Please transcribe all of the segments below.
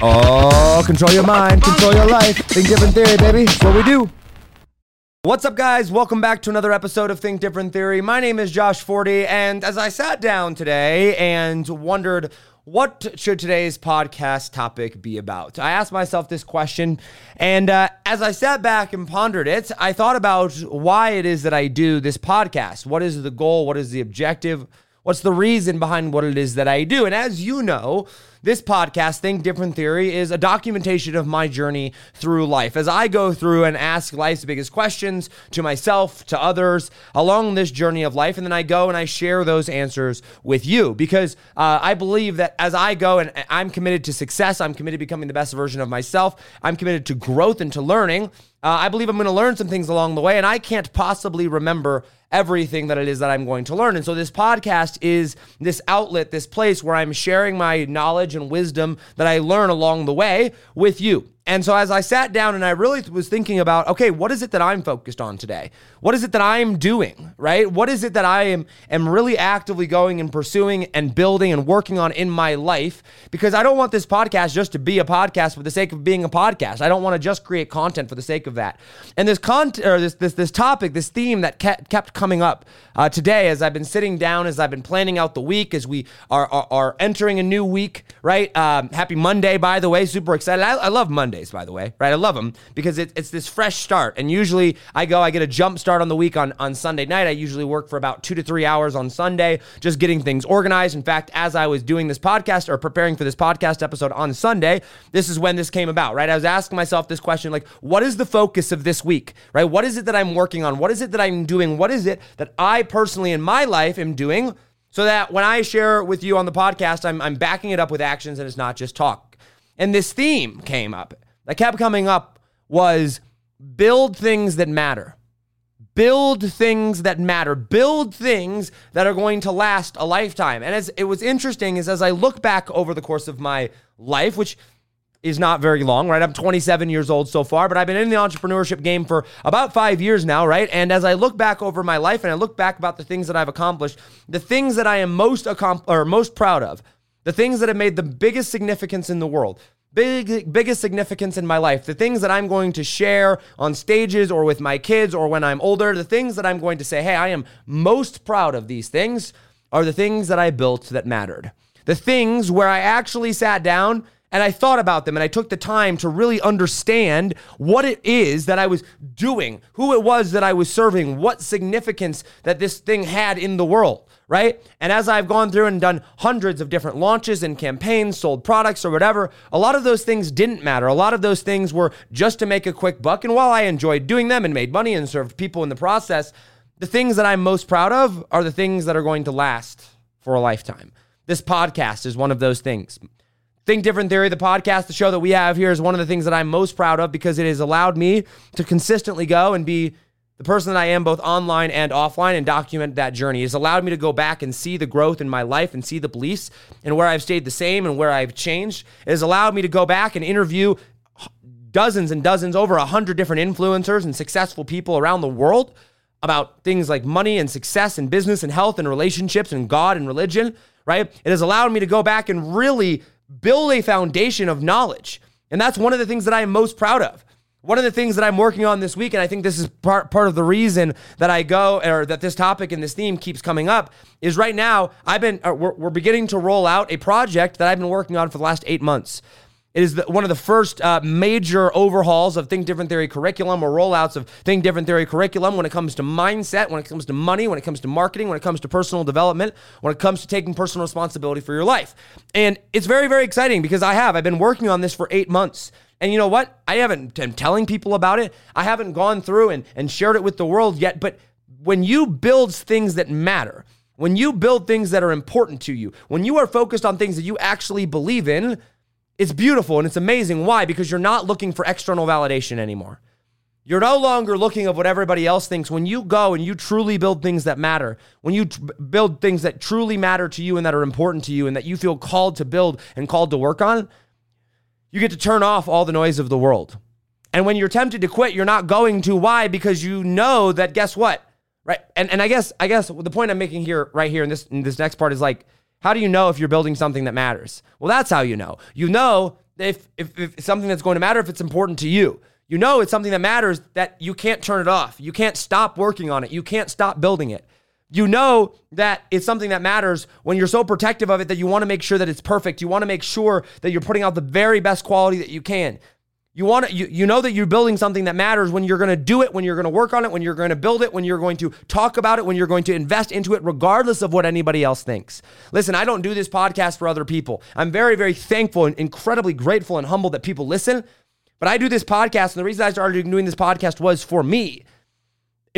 Oh, control your mind, control your life. Think different theory, baby. That's what we do. What's up, guys? Welcome back to another episode of Think Different Theory. My name is Josh Forti, and as I sat down today and wondered what should today's podcast topic be about, I asked myself this question, and uh, as I sat back and pondered it, I thought about why it is that I do this podcast. What is the goal? What is the objective? What's the reason behind what it is that I do? And as you know, this podcast, Think Different Theory, is a documentation of my journey through life as I go through and ask life's biggest questions to myself, to others along this journey of life. And then I go and I share those answers with you because uh, I believe that as I go and I'm committed to success, I'm committed to becoming the best version of myself, I'm committed to growth and to learning. Uh, I believe I'm going to learn some things along the way, and I can't possibly remember everything that it is that I'm going to learn. And so this podcast is this outlet, this place where I'm sharing my knowledge and wisdom that I learn along the way with you. And so as I sat down and I really was thinking about, okay, what is it that I'm focused on today? What is it that I'm doing, right? What is it that I am am really actively going and pursuing and building and working on in my life? Because I don't want this podcast just to be a podcast for the sake of being a podcast. I don't want to just create content for the sake of that. And this content or this this this topic, this theme that kept, coming up uh, today as I've been sitting down, as I've been planning out the week, as we are are, are entering a new week, right? Um, happy Monday, by the way. Super excited. I, I love Monday By the way, right? I love them because it, it's this fresh start. And usually I go, I get a jump start on the week on, on Sunday night. I usually work for about two to three hours on Sunday, just getting things organized. In fact, as I was doing this podcast or preparing for this podcast episode on Sunday, this is when this came about, right? I was asking myself this question like, what is the focus of this week, right? What is it that I'm working on? What is it that I'm doing? What is it that I personally in my life am doing? So that when I share with you on the podcast, I'm, I'm backing it up with actions and it's not just talk. And this theme came up that kept coming up was build things that matter. Build things that matter. Build things that are going to last a lifetime. And as it was interesting is as I look back over the course of my life, which is not very long, right? I'm 27 years old so far, but I've been in the entrepreneurship game for about five years now, right? And as I look back over my life and I look back about the things that I've accomplished, the things that I am most accom- or most proud of, the things that have made the biggest significance in the world, big biggest significance in my life. The things that i'm going to share on stages or with my kids or when i'm older the things that i'm going to say hey i am most proud of these things are the things that i built that mattered. The things where i actually sat down and I thought about them and I took the time to really understand what it is that I was doing, who it was that I was serving, what significance that this thing had in the world right? And as I've gone through and done hundreds of different launches and campaigns, sold products or whatever, a lot of those things didn't matter. A lot of those things were just to make a quick buck. And while I enjoyed doing them and made money and served people in the process, the things that I'm most proud of are the things that are going to last for a lifetime. This podcast is one of those things. Think Different Theory, the podcast, the show that we have here is one of the things that I'm most proud of because it has allowed me to consistently go and be the person that I am both online and offline and document that journey. It's allowed me to go back and see the growth in my life and see the beliefs and where I've stayed the same and where I've changed. It has allowed me to go back and interview dozens and dozens, over a hundred different influencers and successful people around the world about things like money and success and business and health and relationships and God and religion, right? It has allowed me to go back and really build a foundation of knowledge. And that's one of the things that I am most proud of. One of the things that I'm working on this week, and I think this is part, part of the reason that I go or that this topic and this theme keeps coming up, is right now I've been uh, we're, we're, beginning to roll out a project that I've been working on for the last eight months. It is the, one of the first uh, major overhauls of Think Different Theory curriculum or rollouts of Think Different Theory curriculum when it comes to mindset, when it comes to money, when it comes to marketing, when it comes to personal development, when it comes to taking personal responsibility for your life. And it's very, very exciting because I have. I've been working on this for eight months. And you know what? I haven't am telling people about it. I haven't gone through and, and shared it with the world yet. But when you build things that matter, when you build things that are important to you, when you are focused on things that you actually believe in, it's beautiful and it's amazing. Why? Because you're not looking for external validation anymore. You're no longer looking at what everybody else thinks. When you go and you truly build things that matter, when you build things that truly matter to you and that are important to you and that you feel called to build and called to work on, you get to turn off all the noise of the world. And when you're tempted to quit, you're not going to. Why? Because you know that guess what? Right. And and I guess I guess the point I'm making here right here in this in this next part is like, how do you know if you're building something that matters? Well, that's how you know. You know if, if, if something that's going to matter if it's important to you. You know it's something that matters that you can't turn it off. You can't stop working on it. You can't stop building it. You know that it's something that matters when you're so protective of it that you want to make sure that it's perfect. You want to make sure that you're putting out the very best quality that you can. You want to, you, you know that you're building something that matters when you're going to do it, when you're going to work on it, when you're going to build it, when you're going to talk about it, when you're going to invest into it, regardless of what anybody else thinks. Listen, I don't do this podcast for other people. I'm very, very thankful and incredibly grateful and humble that people listen. But I do this podcast, and the reason I started doing this podcast was for me.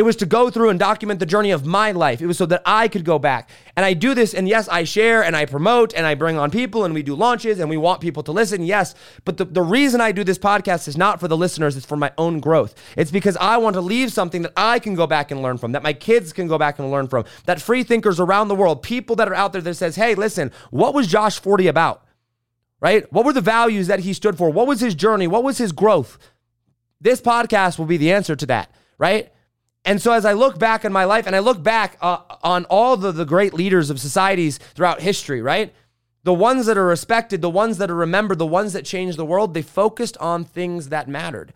It was to go through and document the journey of my life. It was so that I could go back. And I do this, and yes, I share and I promote and I bring on people and we do launches and we want people to listen, yes. But the, the reason I do this podcast is not for the listeners, it's for my own growth. It's because I want to leave something that I can go back and learn from, that my kids can go back and learn from, that free thinkers around the world, people that are out there that says, hey, listen, what was Josh Forti about? Right? What were the values that he stood for? What was his journey? What was his growth? This podcast will be the answer to that, right? And so as I look back in my life and I look back uh, on all the, the great leaders of societies throughout history, right? The ones that are respected, the ones that are remembered, the ones that changed the world, they focused on things that mattered.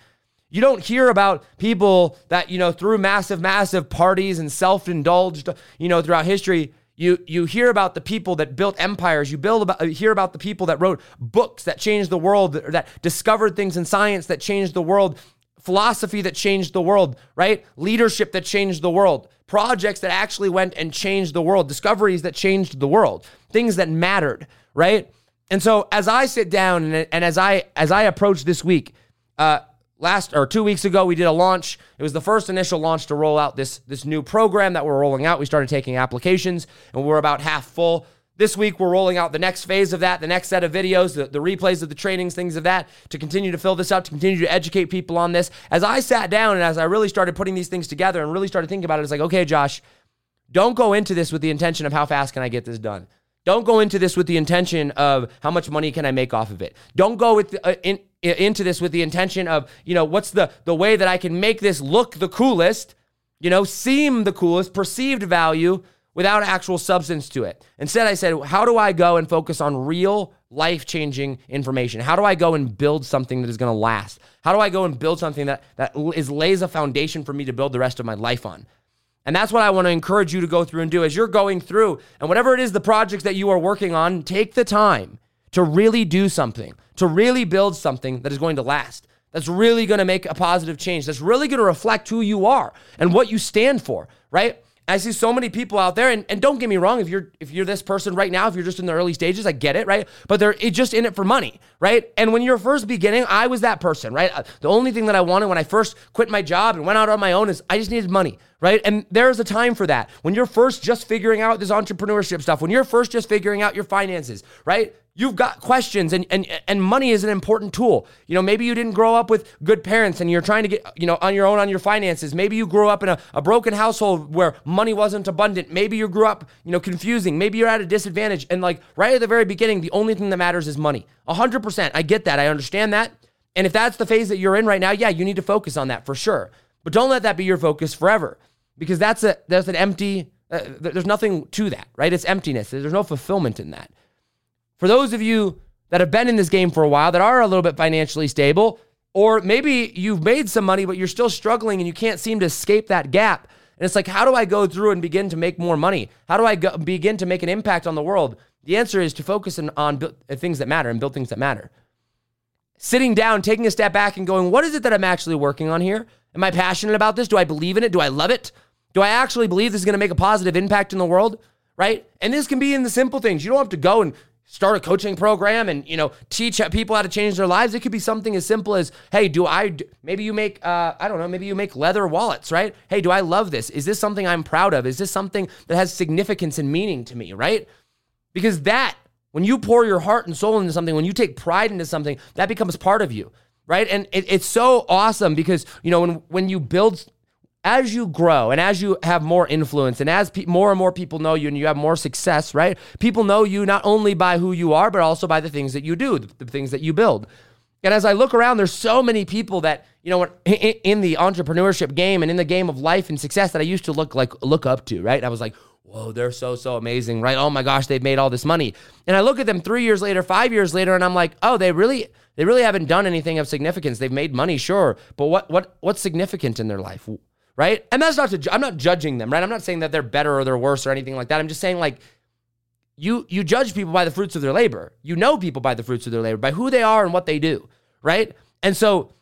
You don't hear about people that, you know, threw massive, massive parties and self-indulged, you know, throughout history. You you hear about the people that built empires. You build about hear about the people that wrote books that changed the world, that discovered things in science that changed the world philosophy that changed the world, right? Leadership that changed the world, projects that actually went and changed the world, discoveries that changed the world, things that mattered, right? And so as I sit down and, and as I as I approach this week, uh, last or two weeks ago we did a launch. It was the first initial launch to roll out this this new program that we're rolling out. We started taking applications and we're about half full. This week, we're rolling out the next phase of that, the next set of videos, the, the replays of the trainings, things of that, to continue to fill this up, to continue to educate people on this. As I sat down and as I really started putting these things together and really started thinking about it, it's like, okay, Josh, don't go into this with the intention of how fast can I get this done. Don't go into this with the intention of how much money can I make off of it. Don't go with uh, in, into this with the intention of you know what's the the way that I can make this look the coolest, you know, seem the coolest, perceived value without actual substance to it. Instead, I said, how do I go and focus on real life changing information? How do I go and build something that is going to last? How do I go and build something that, that is lays a foundation for me to build the rest of my life on? And that's what I want to encourage you to go through and do as you're going through. And whatever it is, the projects that you are working on, take the time to really do something, to really build something that is going to last. That's really going to make a positive change. That's really going to reflect who you are and what you stand for, right? I see so many people out there, and, and don't get me wrong, if you're if you're this person right now, if you're just in the early stages, I get it, right? But they're just in it for money, right? And when you're first beginning, I was that person, right? Uh, the only thing that I wanted when I first quit my job and went out on my own is I just needed money, right? And there's a time for that. When you're first just figuring out this entrepreneurship stuff, when you're first just figuring out your finances, right? You've got questions and, and and money is an important tool. You know, maybe you didn't grow up with good parents and you're trying to get, you know, on your own on your finances. Maybe you grew up in a, a broken household where money wasn't abundant. Maybe you grew up, you know, confusing. Maybe you're at a disadvantage. And like right at the very beginning, the only thing that matters is money. Hundred percent. I get that. I understand that. And if that's the phase that you're in right now, yeah, you need to focus on that for sure. But don't let that be your focus forever because that's a that's an empty. Uh, there's nothing to that, right? It's emptiness. There's no fulfillment in that. For those of you that have been in this game for a while, that are a little bit financially stable, or maybe you've made some money, but you're still struggling and you can't seem to escape that gap. And it's like, how do I go through and begin to make more money? How do I go, begin to make an impact on the world? The answer is to focus on, on uh, things that matter and build things that matter. Sitting down, taking a step back, and going, what is it that I'm actually working on here? Am I passionate about this? Do I believe in it? Do I love it? Do I actually believe this is going to make a positive impact in the world? Right? And this can be in the simple things. You don't have to go and start a coaching program and you know teach people how to change their lives. It could be something as simple as hey do i maybe you make uh, i don't know maybe you make leather wallets right? Hey do i love this? Is this something i'm proud of? Is this something that has significance and meaning to me right? Because that when you pour your heart and soul into something when you take pride into something that becomes part of you right? And it, it's so awesome because you know when when you build as you grow and as you have more influence and as pe- more and more people know you and you have more success, right? People know you not only by who you are, but also by the things that you do, the, the things that you build. And as I look around, there's so many people that, you know, in the entrepreneurship game and in the game of life and success that I used to look like look up to, right? I was like, whoa, they're so, so amazing, right? Oh my gosh, they've made all this money. And I look at them three years later, five years later, and I'm like, oh, they really, they really haven't done anything of significance. They've made money, sure, but what, what, what's significant in their life, right? And that's not to, I'm not judging them, right? I'm not saying that they're better or they're worse or anything like that. I'm just saying like, you you judge people by the fruits of their labor. You know people by the fruits of their labor, by who they are and what they do, right? And so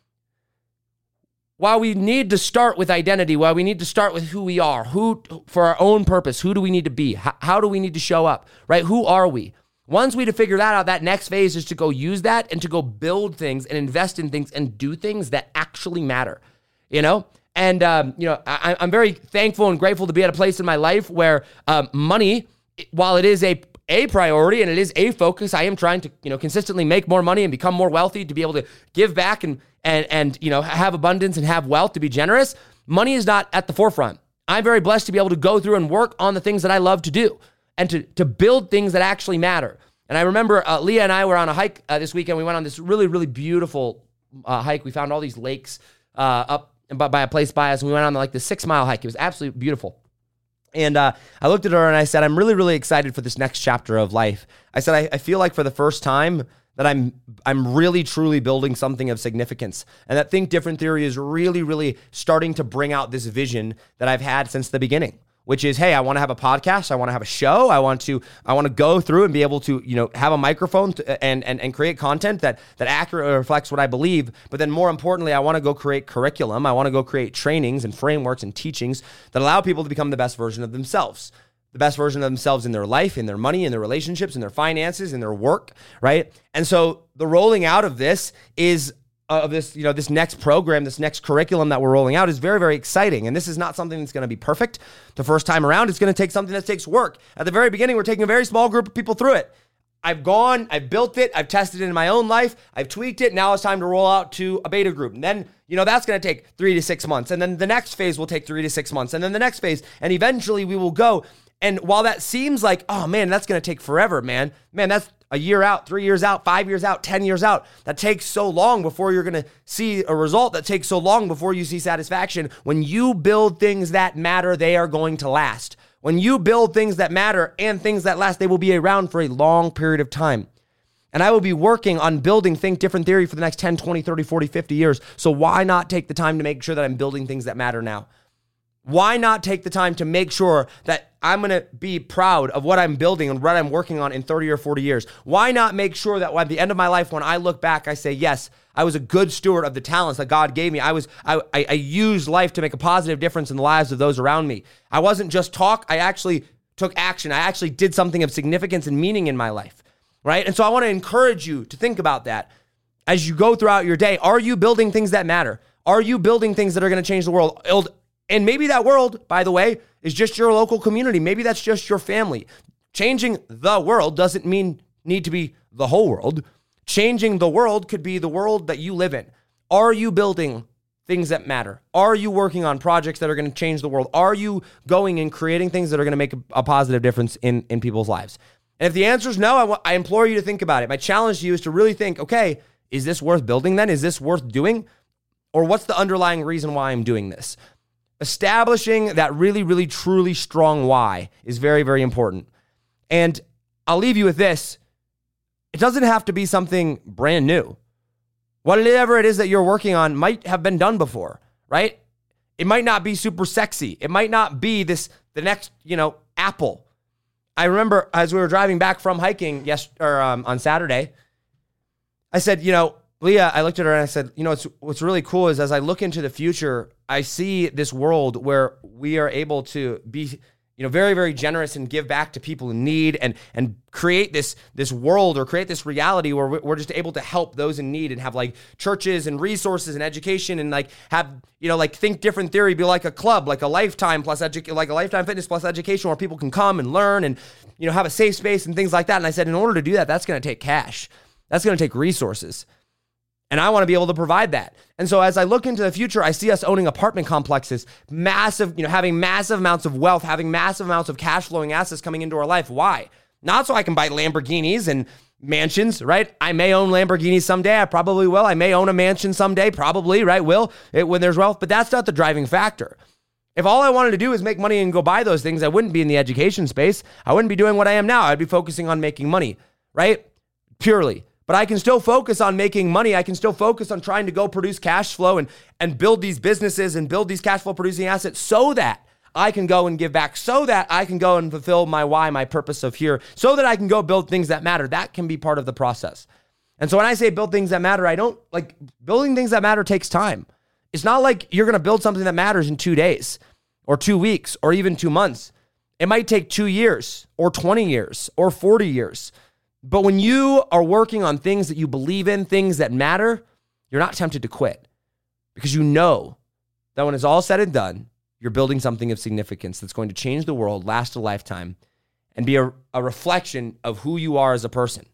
while we need to start with identity, while we need to start with who we are, who for our own purpose, who do we need to be? How, how do we need to show up? Right? Who are we? Once we to figure that out, that next phase is to go use that and to go build things and invest in things and do things that actually matter. You know? And um, you know, I, am very thankful and grateful to be at a place in my life where um, money, while it is a a priority and it is a focus. I am trying to, you know, consistently make more money and become more wealthy to be able to give back and and and you know have abundance and have wealth to be generous. Money is not at the forefront. I'm very blessed to be able to go through and work on the things that I love to do and to to build things that actually matter. And I remember uh, Leah and I were on a hike uh, this weekend. We went on this really really beautiful uh, hike. We found all these lakes uh, up by, by a place by us, and we went on like the six mile hike. It was absolutely beautiful. And uh, I looked at her and I said, I'm really, really excited for this next chapter of life. I said, I, I, feel like for the first time that I'm I'm really truly building something of significance. And that Think Different theory is really, really starting to bring out this vision that I've had since the beginning which is hey i want to have a podcast i want to have a show i want to i want to go through and be able to you know have a microphone to, uh, and, and and create content that that accurately reflects what i believe but then more importantly i want to go create curriculum i want to go create trainings and frameworks and teachings that allow people to become the best version of themselves. The best version of themselves in their life in their money in their relationships in their finances in their work right? And so the rolling out of this is of this, you know, this next program, this next curriculum that we're rolling out is very, very exciting. And this is not something that's going to be perfect the first time around. It's going to take something that takes work. At the very beginning, we're taking a very small group of people through it. I've gone, I've built it, I've tested it in my own life, I've tweaked it. Now it's time to roll out to a beta group. And then, you know, that's going to take three to six months. And then the next phase will take three to six months. And then the next phase. And eventually we will go. And while that seems like, oh man, that's going to take forever, man, man, that's a year out, three years out, five years out, 10 years out. That takes so long before you're going to see a result. That takes so long before you see satisfaction. When you build things that matter, they are going to last. When you build things that matter and things that last, they will be around for a long period of time. And I will be working on building Think Different Theory for the next 10, 20, 30, 40, 50 years. So why not take the time to make sure that I'm building things that matter now? Why not take the time to make sure that I'm going to be proud of what I'm building and what I'm working on in 30 or 40 years? Why not make sure that at the end of my life, when I look back, I say, yes, I was a good steward of the talents that God gave me. I was, I, I, I used life to make a positive difference in the lives of those around me. I wasn't just talk, I actually took action. I actually did something of significance and meaning in my life, right? And so I want to encourage you to think about that as you go throughout your day. Are you building things that matter? Are you building things that are going to change the world? And maybe that world, by the way, is just your local community. Maybe that's just your family. Changing the world doesn't mean need to be the whole world. Changing the world could be the world that you live in. Are you building things that matter? Are you working on projects that are going to change the world? Are you going and creating things that are going to make a, positive difference in, in people's lives? And if the answer is no, I, w- I implore you to think about it. My challenge to you is to really think okay, is this worth building then? Is this worth doing? Or what's the underlying reason why I'm doing this? Establishing that really, really, truly strong why is very, very important. And I'll leave you with this it doesn't have to be something brand new. Whatever it is that you're working on might have been done before, right? It might not be super sexy. It might not be this, the next, you know, Apple. I remember as we were driving back from hiking yes or um, on Saturday, I said, you know, Leah, I looked at her and I said, you know, what's what's really cool is as I look into the future, I see this world where we are able to be, you know, very, very generous and give back to people in need and and create this this world or create this reality where we're just able to help those in need and have like churches and resources and education and like have, you know, like think different theory be like a club, like a lifetime plus edu- like a lifetime fitness plus education where people can come and learn and, you know, have a safe space and things like that. And I said, in order to do that, that's going to take cash. That's going to take resources. And I want to be able to provide that. And so as I look into the future, I see us owning apartment complexes, massive, you know, having massive amounts of wealth, having massive amounts of cash flowing assets coming into our life. Why? Not so I can buy Lamborghinis and mansions, right? I may own Lamborghinis someday. I probably will. I may own a mansion someday, probably, right? Will it, when there's wealth, but that's not the driving factor. If all I wanted to do is make money and go buy those things, I wouldn't be in the education space. I wouldn't be doing what I am now. I'd be focusing on making money, right? Purely. But I can still focus on making money. I can still focus on trying to go produce cash flow and, and build these businesses and build these cash flow producing assets so that I can go and give back, so that I can go and fulfill my why, my purpose of here, so that I can go build things that matter. That can be part of the process. And so when I say build things that matter, I don't like building things that matter takes time. It's not like you're going to build something that matters in two days or two weeks or even two months. It might take two years or 20 years or 40 years. But when you are working on things that you believe in, things that matter, you're not tempted to quit because you know that when it's all said and done, you're building something of significance that's going to change the world, last a lifetime, and be a, a reflection of who you are as a person.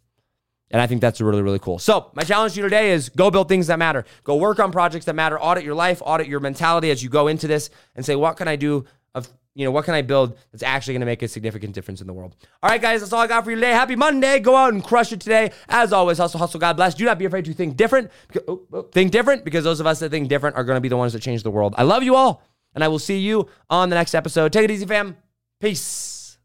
And I think that's really, really cool. So, my challenge to you today is go build things that matter. Go work on projects that matter. Audit your life, audit your mentality as you go into this and say, what can I do of, you know, what can I build that's actually going to make a significant difference in the world? All right, guys, that's all I got for you today. Happy Monday. Go out and crush it today. As always, hustle, hustle. God bless. Do not be afraid to think different. Oh, oh, think different because those of us that think different are going to be the ones that change the world. I love you all, and I will see you on the next episode. Take it easy, fam. Peace.